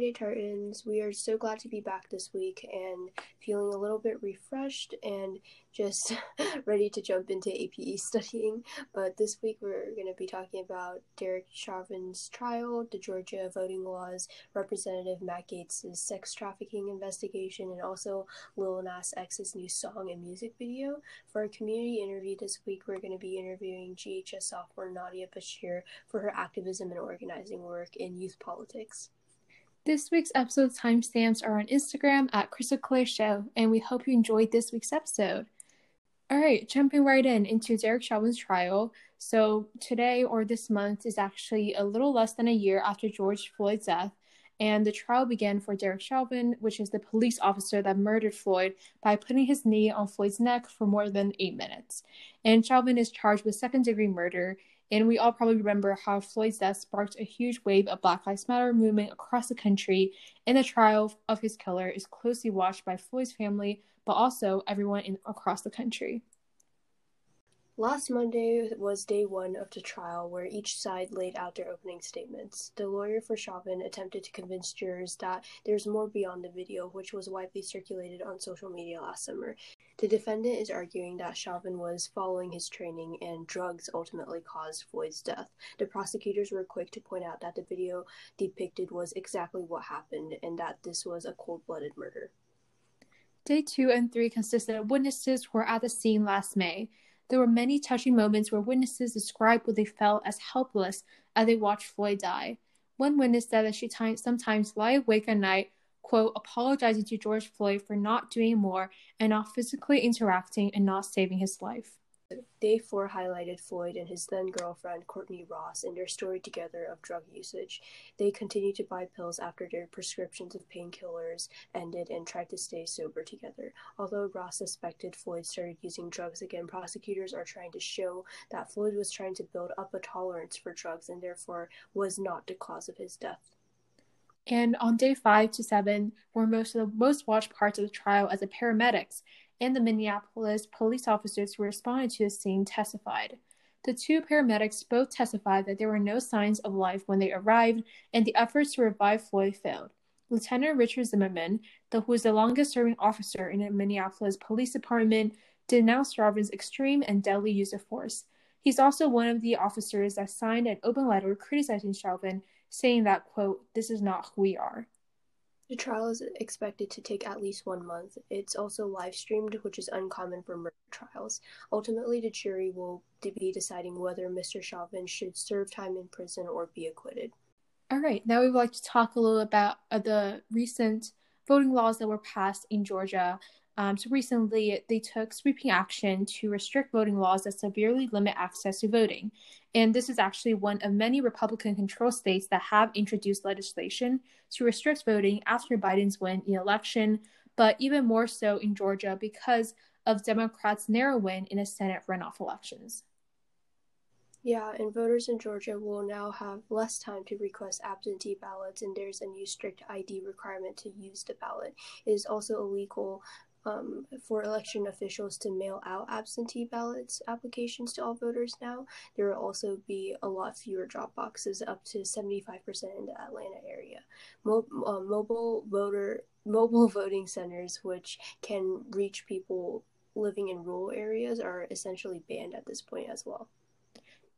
Friday Tartans. We are so glad to be back this week and feeling a little bit refreshed and just ready to jump into APE studying. But this week we're going to be talking about Derek Chauvin's trial, the Georgia voting laws, Representative Matt Gaetz' sex trafficking investigation, and also Lil Nas X's new song and music video. For our community interview this week, we're going to be interviewing GHS sophomore Nadia Bashier for her activism and organizing work in youth politics. This week's episode timestamps are on Instagram at Crystal Claire Show, and we hope you enjoyed this week's episode. All right, jumping right in into Derek Chauvin's trial. So, today or this month is actually a little less than a year after George Floyd's death, and the trial began for Derek Chauvin, which is the police officer that murdered Floyd by putting his knee on Floyd's neck for more than eight minutes. And Chauvin is charged with second degree murder. And we all probably remember how Floyd's death sparked a huge wave of Black Lives Matter movement across the country, and the trial of his killer is closely watched by Floyd's family, but also everyone in, across the country. Last Monday was day one of the trial, where each side laid out their opening statements. The lawyer for Chauvin attempted to convince jurors that there's more beyond the video, which was widely circulated on social media last summer. The defendant is arguing that Chauvin was following his training and drugs ultimately caused Floyd's death. The prosecutors were quick to point out that the video depicted was exactly what happened and that this was a cold blooded murder. Day two and three consisted of witnesses who were at the scene last May. There were many touching moments where witnesses described what they felt as helpless as they watched Floyd die. One witness said that she t- sometimes lie awake at night, quote, apologizing to George Floyd for not doing more and not physically interacting and not saving his life. Day 4 highlighted Floyd and his then girlfriend Courtney Ross and their story together of drug usage. They continued to buy pills after their prescriptions of painkillers ended and tried to stay sober together. Although Ross suspected Floyd started using drugs again, prosecutors are trying to show that Floyd was trying to build up a tolerance for drugs and therefore was not the cause of his death. And on day five to seven were most of the most watched parts of the trial as the paramedics and the Minneapolis police officers who responded to the scene testified. The two paramedics both testified that there were no signs of life when they arrived, and the efforts to revive Floyd failed. Lieutenant Richard Zimmerman, the, who is the longest serving officer in the Minneapolis Police Department, denounced Chauvin's extreme and deadly use of force. He's also one of the officers that signed an open letter criticizing Chauvin, saying that, quote, this is not who we are. The trial is expected to take at least one month. It's also live streamed, which is uncommon for murder trials. Ultimately, the jury will be deciding whether Mr. Chauvin should serve time in prison or be acquitted. All right, now we would like to talk a little about uh, the recent voting laws that were passed in Georgia. Um, so recently, they took sweeping action to restrict voting laws that severely limit access to voting. And this is actually one of many Republican controlled states that have introduced legislation to restrict voting after Biden's win in election, but even more so in Georgia because of Democrats' narrow win in a Senate runoff elections. Yeah, and voters in Georgia will now have less time to request absentee ballots, and there's a new strict ID requirement to use the ballot. It is also illegal um, for election officials to mail out absentee ballots applications to all voters now. There will also be a lot fewer drop boxes, up to 75% in the Atlanta area. Mo- uh, mobile voter mobile voting centers, which can reach people living in rural areas, are essentially banned at this point as well.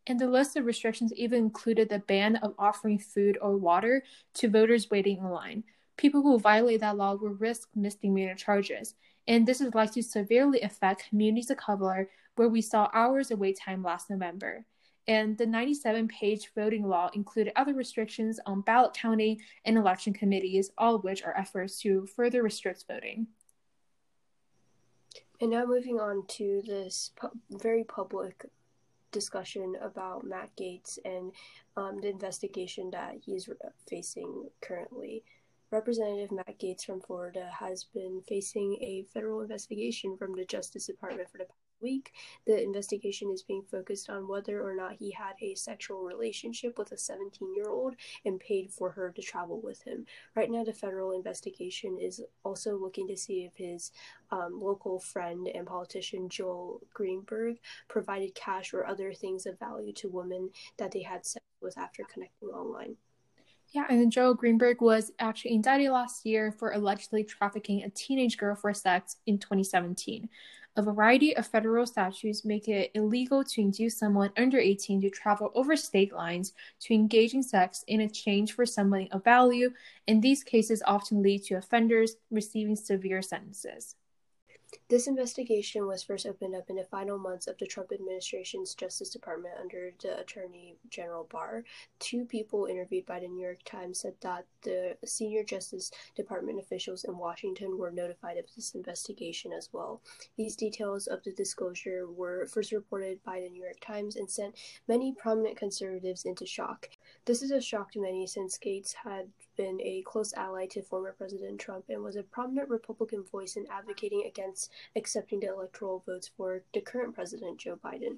And the list of restrictions even included the ban of offering food or water to voters waiting in line. People who violate that law will risk misdemeanor charges and this is likely to severely affect communities of color where we saw hours of wait time last November. And the 97 page voting law included other restrictions on ballot counting and election committees, all of which are efforts to further restrict voting. And now moving on to this pu- very public discussion about Matt Gaetz and um, the investigation that he's facing currently. Representative Matt Gaetz from Florida has been facing a federal investigation from the Justice Department for the past week. The investigation is being focused on whether or not he had a sexual relationship with a 17 year old and paid for her to travel with him. Right now, the federal investigation is also looking to see if his um, local friend and politician Joel Greenberg provided cash or other things of value to women that they had sex with after connecting online. Yeah, and Joe Greenberg was actually indicted last year for allegedly trafficking a teenage girl for sex in 2017. A variety of federal statutes make it illegal to induce someone under 18 to travel over state lines to engage in sex in exchange for something of value, and these cases often lead to offenders receiving severe sentences. This investigation was first opened up in the final months of the Trump administration's Justice Department under the Attorney General Barr. Two people interviewed by the New York Times said that the senior Justice Department officials in Washington were notified of this investigation as well. These details of the disclosure were first reported by the New York Times and sent many prominent conservatives into shock. This is a shock to many since Gaetz had been a close ally to former President Trump and was a prominent Republican voice in advocating against accepting the electoral votes for the current President Joe Biden.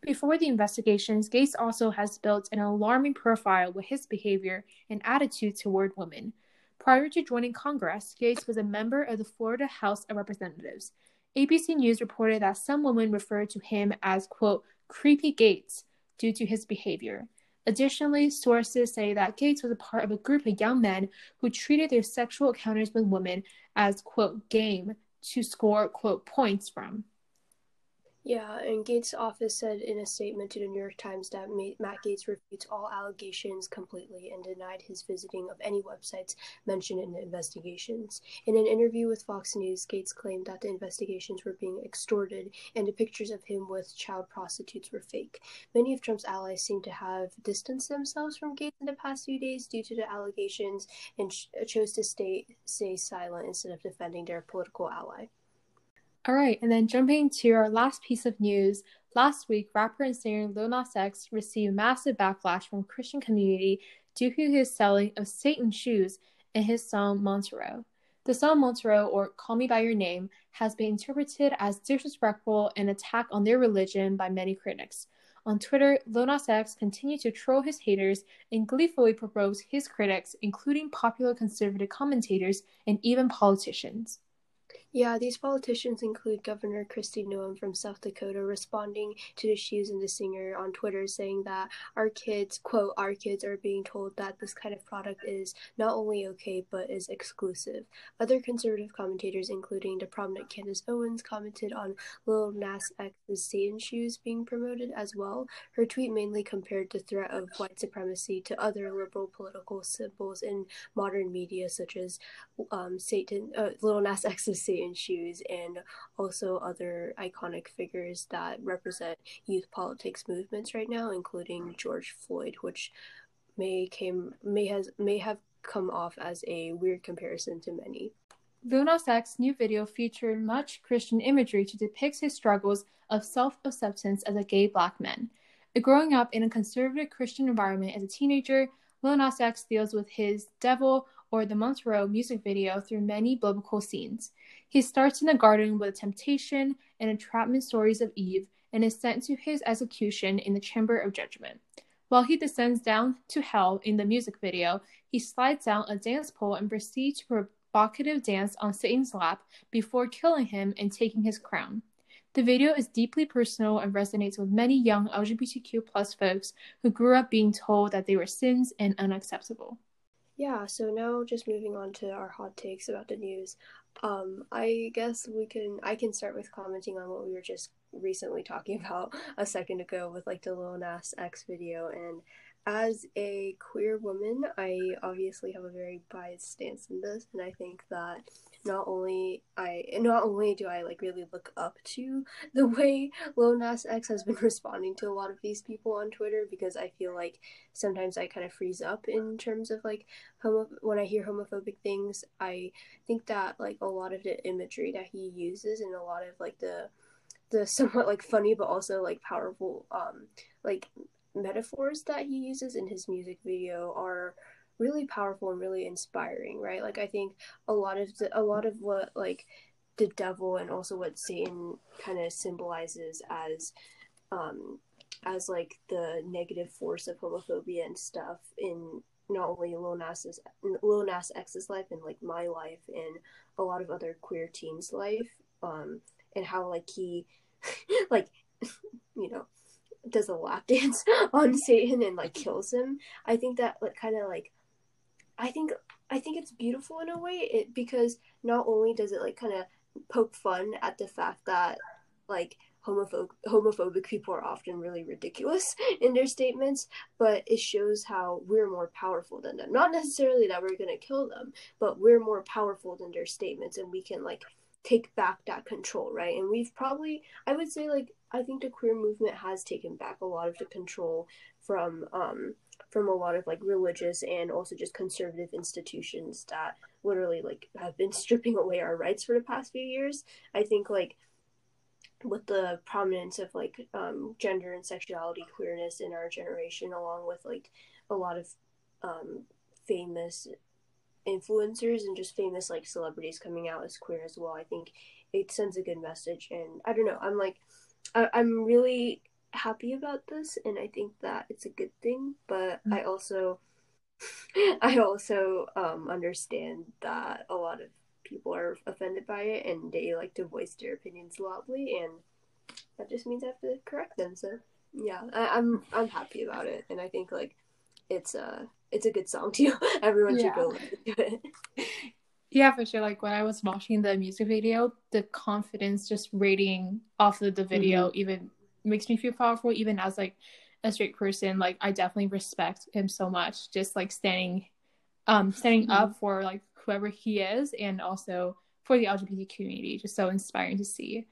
Before the investigations, Gaetz also has built an alarming profile with his behavior and attitude toward women. Prior to joining Congress, Gaetz was a member of the Florida House of Representatives. ABC News reported that some women referred to him as, quote, creepy Gaetz due to his behavior. Additionally, sources say that Gaetz was a part of a group of young men who treated their sexual encounters with women as, quote, game to score, quote, points from. Yeah, and Gaetz' office said in a statement to the New York Times that Matt Gaetz refutes all allegations completely and denied his visiting of any websites mentioned in the investigations. In an interview with Fox News, Gaetz claimed that the investigations were being extorted and the pictures of him with child prostitutes were fake. Many of Trump's allies seem to have distanced themselves from Gaetz in the past few days due to the allegations and chose to stay stay silent instead of defending their political ally. All right, and then jumping to our last piece of news. Last week, rapper and singer Lil Nas X received massive backlash from Christian community due to his selling of Satan shoes in his song Montero. The song Montero, or Call Me By Your Name, has been interpreted as disrespectful and attack on their religion by many critics. On Twitter, Lil Nas X continued to troll his haters and gleefully provoked his critics, including popular conservative commentators and even politicians. Yeah, these politicians include Governor Kristi Noem from South Dakota responding to the shoes and the singer on Twitter saying that our kids, quote, our kids are being told that this kind of product is not only okay but is exclusive. Other conservative commentators, including the prominent Candace Owens, commented on Lil Nas X's Satan shoes being promoted as well. Her tweet mainly compared the threat of white supremacy to other liberal political symbols in modern media, such as um, Satan, uh, Lil Nas X's Satan shoes and also other iconic figures that represent youth politics movements right now, including George Floyd, which may came may has may have come off as a weird comparison to many. Lil Nas X's new video featured much Christian imagery to depict his struggles of self-acceptance as a gay black man. Growing up in a conservative Christian environment as a teenager, Lil Nas X deals with his devil or the Montero music video through many biblical scenes. He starts in the garden with temptation and entrapment stories of Eve and is sent to his execution in the chamber of judgment. While he descends down to hell in the music video, he slides down a dance pole and proceeds to provocative dance on Satan's lap before killing him and taking his crown. The video is deeply personal and resonates with many young LGBTQ plus folks who grew up being told that they were sins and unacceptable. Yeah, so now just moving on to our hot takes about the news. Um, I guess we can I can start with commenting on what we were just recently talking about a second ago with like the Lil Nas X video. And as a queer woman, I obviously have a very biased stance in this, and I think that not only I not only do I like really look up to the way Lil Nas X has been responding to a lot of these people on Twitter because I feel like sometimes I kind of freeze up in terms of like homo when I hear homophobic things. I think that like a lot of the imagery that he uses and a lot of like the the somewhat like funny but also like powerful um like metaphors that he uses in his music video are really powerful and really inspiring, right? Like I think a lot of the, a lot of what like the devil and also what Satan kind of symbolizes as um as like the negative force of homophobia and stuff in not only Lil Nas's Lil Nas X's life and like my life and a lot of other queer teens' life, um, and how like he like you know does a lap dance on Satan and like kills him. I think that like kind of like I think I think it's beautiful in a way it because not only does it like kind of poke fun at the fact that like homophobic homophobic people are often really ridiculous in their statements, but it shows how we're more powerful than them. Not necessarily that we're gonna kill them, but we're more powerful than their statements, and we can like take back that control, right? And we've probably, I would say, like I think the queer movement has taken back a lot of the control from um from a lot of like religious and also just conservative institutions that literally like have been stripping away our rights for the past few years. I think like with the prominence of like um, gender and sexuality queerness in our generation, along with like a lot of um, famous influencers and just famous like celebrities coming out as queer as well. I think it sends a good message, and I don't know. I'm like, I- I'm really happy about this, and I think that it's a good thing. But mm-hmm. I also, I also um, understand that a lot of people are offended by it and they like to voice their opinions loudly and that just means I have to correct them. So yeah, I, am I'm, I'm happy about it and I think like it's a it's a good song too. Everyone yeah. should go listen to it. Yeah, for sure. Like when I was watching the music video, the confidence just rating off of the video mm-hmm. even makes me feel powerful. Even as like a straight person, like I definitely respect him so much. Just like standing, um, standing mm-hmm. up for like whoever he is and also for the LGBT community. Just so inspiring to see.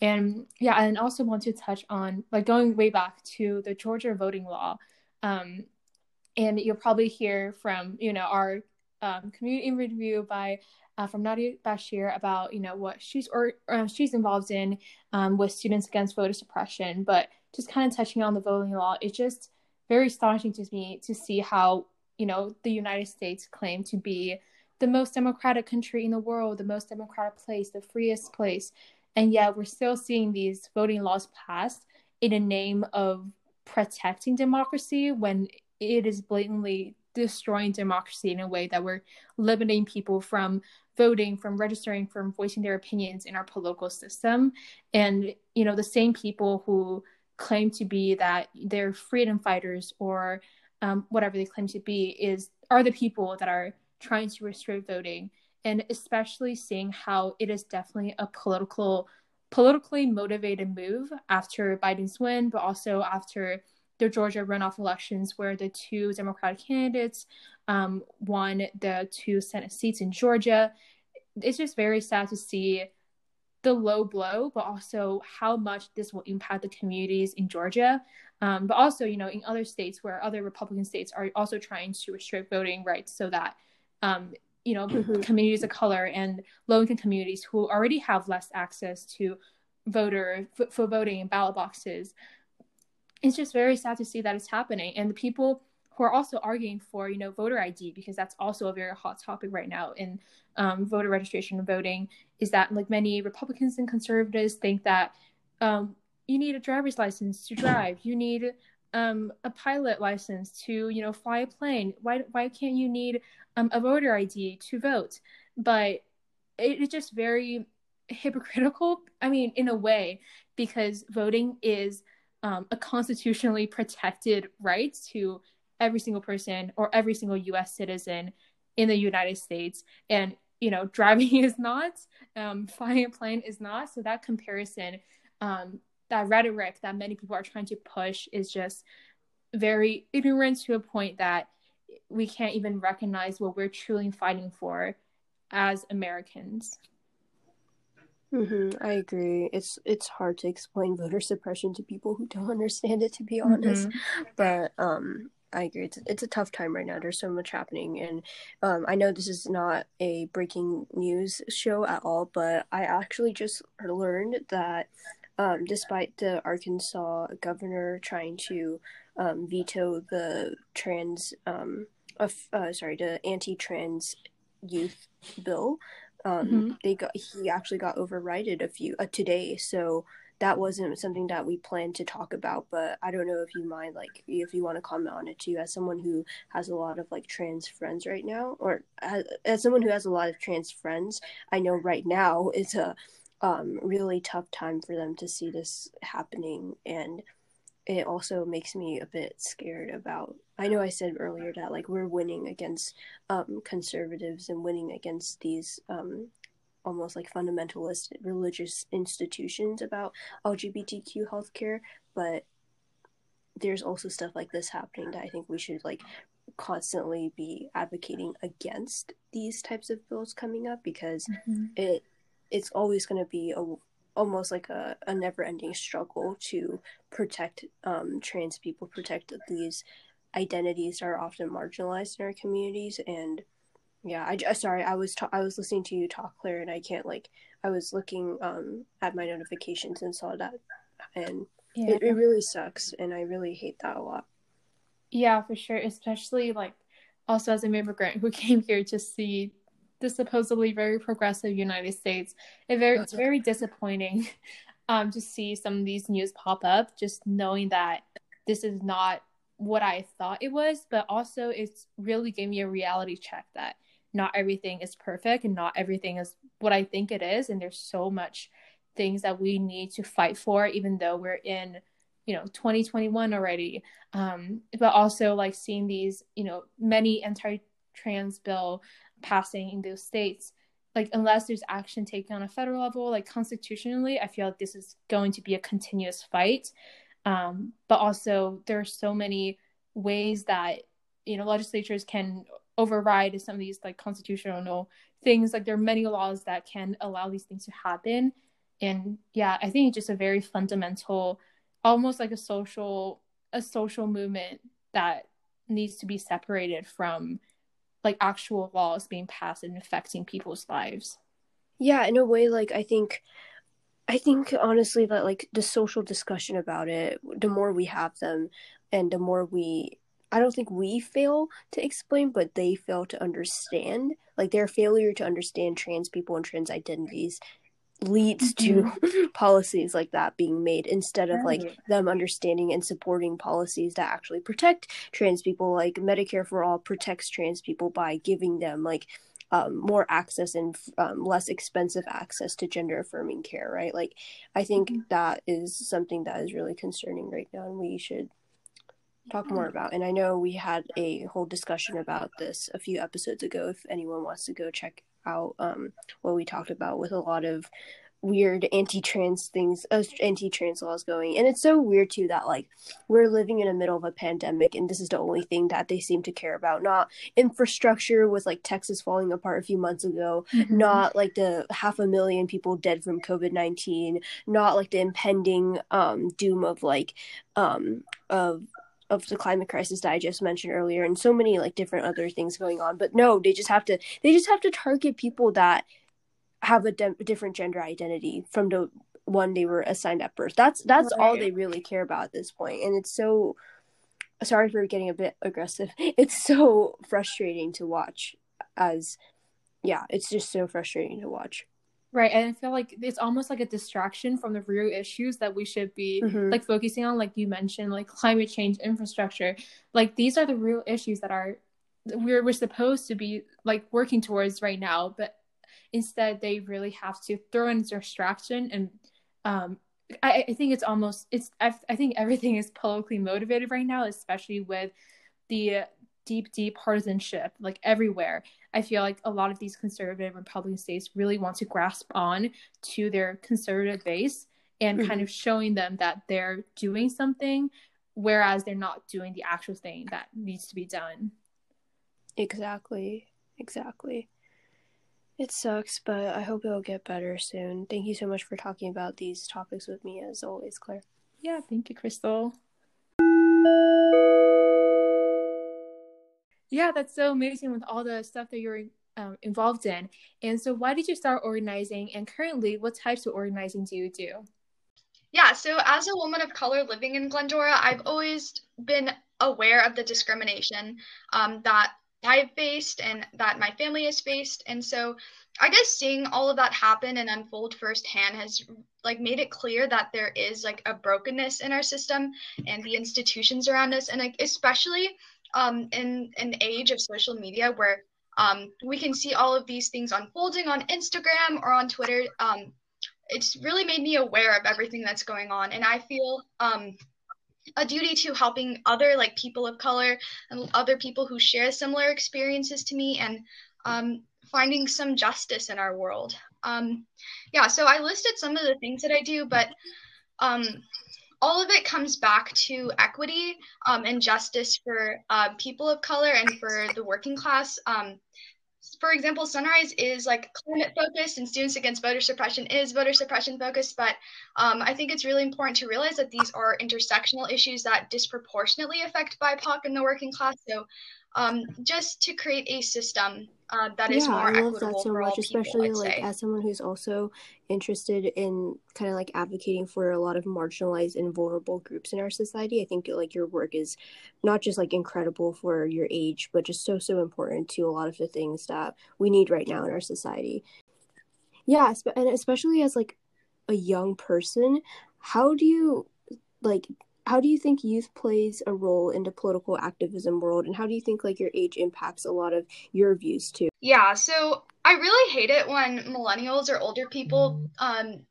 And yeah, and also want to touch on like going way back to the Georgia voting law. Um, and you'll probably hear from you know our um, community review by uh, from Nadia Bashier about you know what she's or uh, she's involved in um, with Students Against Voter Suppression. But just kind of touching on the voting law, it's just very astonishing to me to see how you know the United States claim to be the most democratic country in the world, the most democratic place, the freest place. And yet we're still seeing these voting laws passed in the name of protecting democracy when it is blatantly destroying democracy in a way that we're limiting people from voting, from registering, from voicing their opinions in our political system. And, you know, the same people who claim to be that they're freedom fighters or um, whatever they claim to be is are the people that are trying to restrict voting and especially seeing how it is definitely a political politically motivated move after Biden's win, but also after the Georgia runoff elections, where the two Democratic candidates um, won the two Senate seats in Georgia. It's just very sad to see the low blow, but also how much this will impact the communities in Georgia. Um, but also, you know, in other states where other Republican states are also trying to restrict voting rights so that um, you know mm-hmm. communities of color and low income communities who already have less access to voter for voting in ballot boxes it's just very sad to see that it's happening. And the people who are also arguing for you know voter id because that's also a very hot topic right now in um, voter registration and voting is that like many republicans and conservatives think that um, you need a driver's license to drive. You need um, a pilot license to you know fly a plane. Why why can't you need um, a voter id to vote? But it is just very hypocritical. I mean in a way because voting is um, a constitutionally protected right to every single person or every single us citizen in the united states and you know driving is not um, flying a plane is not so that comparison um, that rhetoric that many people are trying to push is just very ignorant to a point that we can't even recognize what we're truly fighting for as Americans. Mm-hmm, I agree. It's it's hard to explain voter suppression to people who don't understand it, to be honest. Mm-hmm. But um, I agree. It's it's a tough time right now. There's so much happening, and um, I know this is not a breaking news show at all, but I actually just learned that um, despite the Arkansas governor trying to um, veto the trans, um, uh, sorry, the anti-trans youth bill, um, mm-hmm. they got he actually got overridden a few uh, today. So that wasn't something that we planned to talk about. But I don't know if you mind, like, if you want to comment on it too, as someone who has a lot of like trans friends right now, or as, as someone who has a lot of trans friends, I know right now it's a um, really tough time for them to see this happening and it also makes me a bit scared about i know i said earlier that like we're winning against um, conservatives and winning against these um, almost like fundamentalist religious institutions about lgbtq healthcare but there's also stuff like this happening that i think we should like constantly be advocating against these types of bills coming up because mm-hmm. it it's always going to be a almost like a, a never ending struggle to protect um, trans people, protect these identities that are often marginalized in our communities. And yeah, I sorry, I was ta- I was listening to you talk, Claire, and I can't like I was looking um, at my notifications and saw that, and yeah. it, it really sucks, and I really hate that a lot. Yeah, for sure, especially like also as an immigrant who came here to see the supposedly very progressive United States. It very it's very disappointing um, to see some of these news pop up. Just knowing that this is not what I thought it was, but also it's really gave me a reality check that not everything is perfect and not everything is what I think it is, and there's so much things that we need to fight for, even though we're in you know 2021 already um but also like seeing these you know many anti-trans bill passing in those states like unless there's action taken on a federal level like constitutionally i feel like this is going to be a continuous fight. Um, but also there are so many ways that you know legislatures can override some of these like constitutional things. Like there are many laws that can allow these things to happen. And yeah i think it's just a very fundamental almost like a social a social movement that needs to be separated from like actual laws being passed and affecting people's lives. Yeah, in a way, like I think, I think honestly that like the social discussion about it, the more we have them, and the more we, I don't think we fail to explain, but they fail to understand. Like their failure to understand trans people and trans identities leads mm-hmm. to policies like that being made instead of right. like them understanding and supporting policies that actually protect trans people like medicare for all protects trans people by giving them like um, more access and um, less expensive access to gender affirming care right like i think mm-hmm. that is something that is really concerning right now and we should talk more about and i know we had a whole discussion about this a few episodes ago if anyone wants to go check out um, what we talked about with a lot of weird anti-trans things uh, anti-trans laws going. And it's so weird too that like we're living in the middle of a pandemic and this is the only thing that they seem to care about. Not infrastructure with like texas falling apart a few months ago. Mm-hmm. not like the half a million people dead from covid-19 not like the impending um doom of like um of of the climate crisis that I just mentioned earlier, and so many like different other things going on. But no, they just have to they just have to target people that have a de- different gender identity from the one they were assigned at birth. That's that's right. all they really care about at this point, and it's so. Sorry for getting a bit aggressive. It's so frustrating to watch. As, yeah, it's just so frustrating to watch. Right. And I feel like it's almost like a distraction from the real issues that we should be mm-hmm. like focusing on, like you mentioned, like climate change, infrastructure. Like these are the real issues that are we're we're supposed to be like working towards right now, but instead they really have to throw in distraction and um I, I think it's almost it's I, I think everything is politically motivated right now, especially with the deep, deep partisanship like everywhere. I feel like a lot of these conservative Republican states really want to grasp on to their conservative base and mm-hmm. kind of showing them that they're doing something, whereas they're not doing the actual thing that needs to be done. Exactly. Exactly. It sucks, but I hope it'll get better soon. Thank you so much for talking about these topics with me, as always, Claire. Yeah, thank you, Crystal. Yeah, that's so amazing with all the stuff that you're um, involved in. And so, why did you start organizing? And currently, what types of organizing do you do? Yeah, so as a woman of color living in Glendora, I've always been aware of the discrimination um, that I've faced and that my family has faced. And so, I guess seeing all of that happen and unfold firsthand has like made it clear that there is like a brokenness in our system and the institutions around us, and like especially um, in an age of social media where um, we can see all of these things unfolding on Instagram or on Twitter. Um, it's really made me aware of everything that's going on, and I feel um, a duty to helping other like people of color and other people who share similar experiences to me and um, finding some justice in our world. Um, yeah, so I listed some of the things that I do, but um, all of it comes back to equity um, and justice for uh, people of color and for the working class. Um, for example, Sunrise is like climate focused and Students Against Voter Suppression is voter suppression focused, but um, I think it's really important to realize that these are intersectional issues that disproportionately affect BIPOC and the working class. So um, just to create a system uh, that is yeah, more I love equitable that so much, all especially people, like say. as someone who's also interested in kind of like advocating for a lot of marginalized and vulnerable groups in our society. I think like your work is not just like incredible for your age, but just so so important to a lot of the things that we need right now in our society. Yeah, and especially as like a young person, how do you like how do you think youth plays a role in the political activism world and how do you think like your age impacts a lot of your views too Yeah, so I really hate it when millennials or older people um,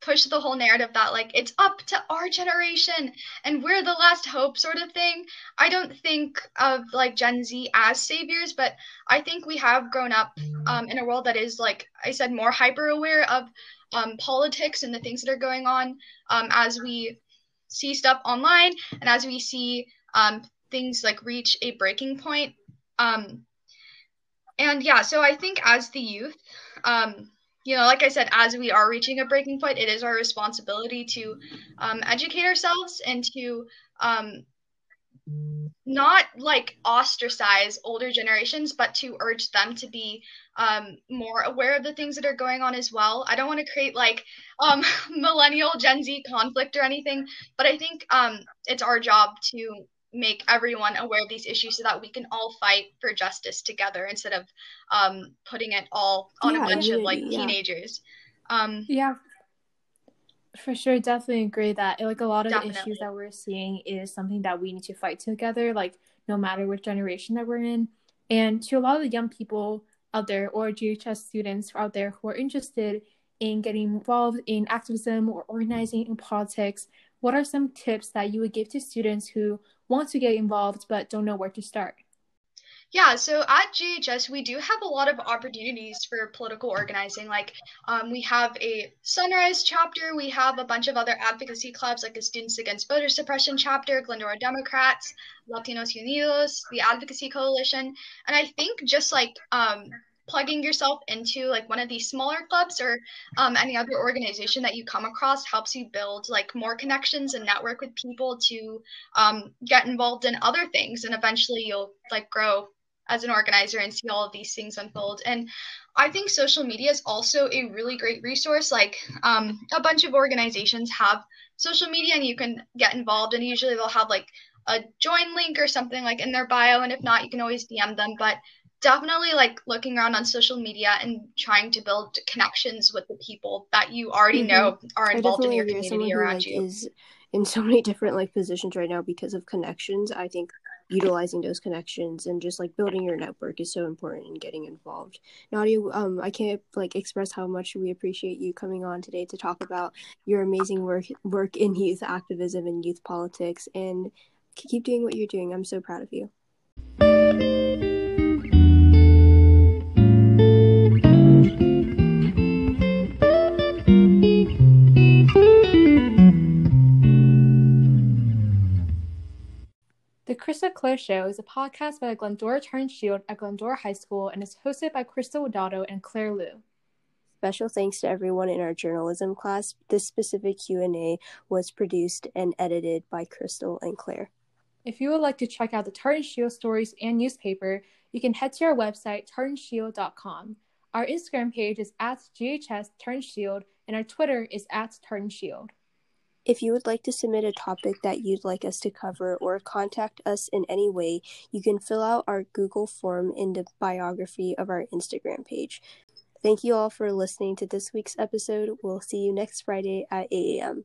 push the whole narrative that like it's up to our generation and we're the last hope sort of thing. I don't think of like Gen Z as saviors, but I think we have grown up um, in a world that is like I said more hyper aware of um, politics and the things that are going on um, as we see stuff online and as we see um, things like reach a breaking point. Um, and yeah, so I think as the youth, um, you know, like I said, as we are reaching a breaking point, it is our responsibility to um, educate ourselves and to um, not like ostracize older generations, but to urge them to be um, more aware of the things that are going on as well. I don't want to create like um, millennial Gen Z conflict or anything, but I think um, it's our job to make everyone aware of these issues so that we can all fight for justice together instead of um, putting it all on Yeah, a bunch of like unity, yeah. teenagers. Um, Yeah, for sure. Definitely agree that eh, like a lot of the Definitely. issues that we're seeing is something that we need to fight together, like no matter which generation that we're in. And to a lot of the young people out there or GHS students out there who are interested in getting involved in activism or organizing in politics, what are some tips that you would give to students who want to get involved but don't know where to start? Yeah, so at GHS, we do have a lot of opportunities for political organizing. Like, um, we have a Sunrise chapter, we have a bunch of other advocacy clubs, like the Students Against Voter Suppression chapter, Glendora Democrats, Latinos Unidos, the Advocacy Coalition. And I think just like um, plugging yourself into like one of these smaller clubs or um, any other organization that you come across helps you build like more connections and network with people to um, get involved in other things. And eventually you'll like grow as an organizer and see all of these things unfold. And I think social media is also a really great resource. Like um, a bunch of organizations have social media and you can get involved, and usually they'll have like a join link or something like in their bio. And if not, you can always DM them. But definitely like looking around on social media and trying to build connections with the people that you already Mhm. know are involved in your community who around like you. is in so many different like positions right now because of connections, I think utilizing those connections and just like building your network is so important in getting involved. Nadia, um, I can't like express how much we appreciate you coming on today to talk about your amazing work work in youth activism and youth politics, and keep doing what you're doing. I'm so proud of you. Crystal Claire Show is a podcast by the Glendora Tartan Shield at Glendora High School and is hosted by Crystal Wadado and Claire Liu. Special thanks to everyone in our journalism class. This specific Q&A was produced and edited by Crystal and Claire. If you would like to check out the Tartan Shield stories and newspaper, you can head to our website, tartanshield.com. Our Instagram page is at GHS Tartan Shield, and our Twitter is at Tartan Shield. If you would like to submit a topic that you'd like us to cover or contact us in any way, you can fill out our Google form in the biography of our Instagram page. Thank you all for listening to this week's episode. We'll see you next Friday at 8 a.m.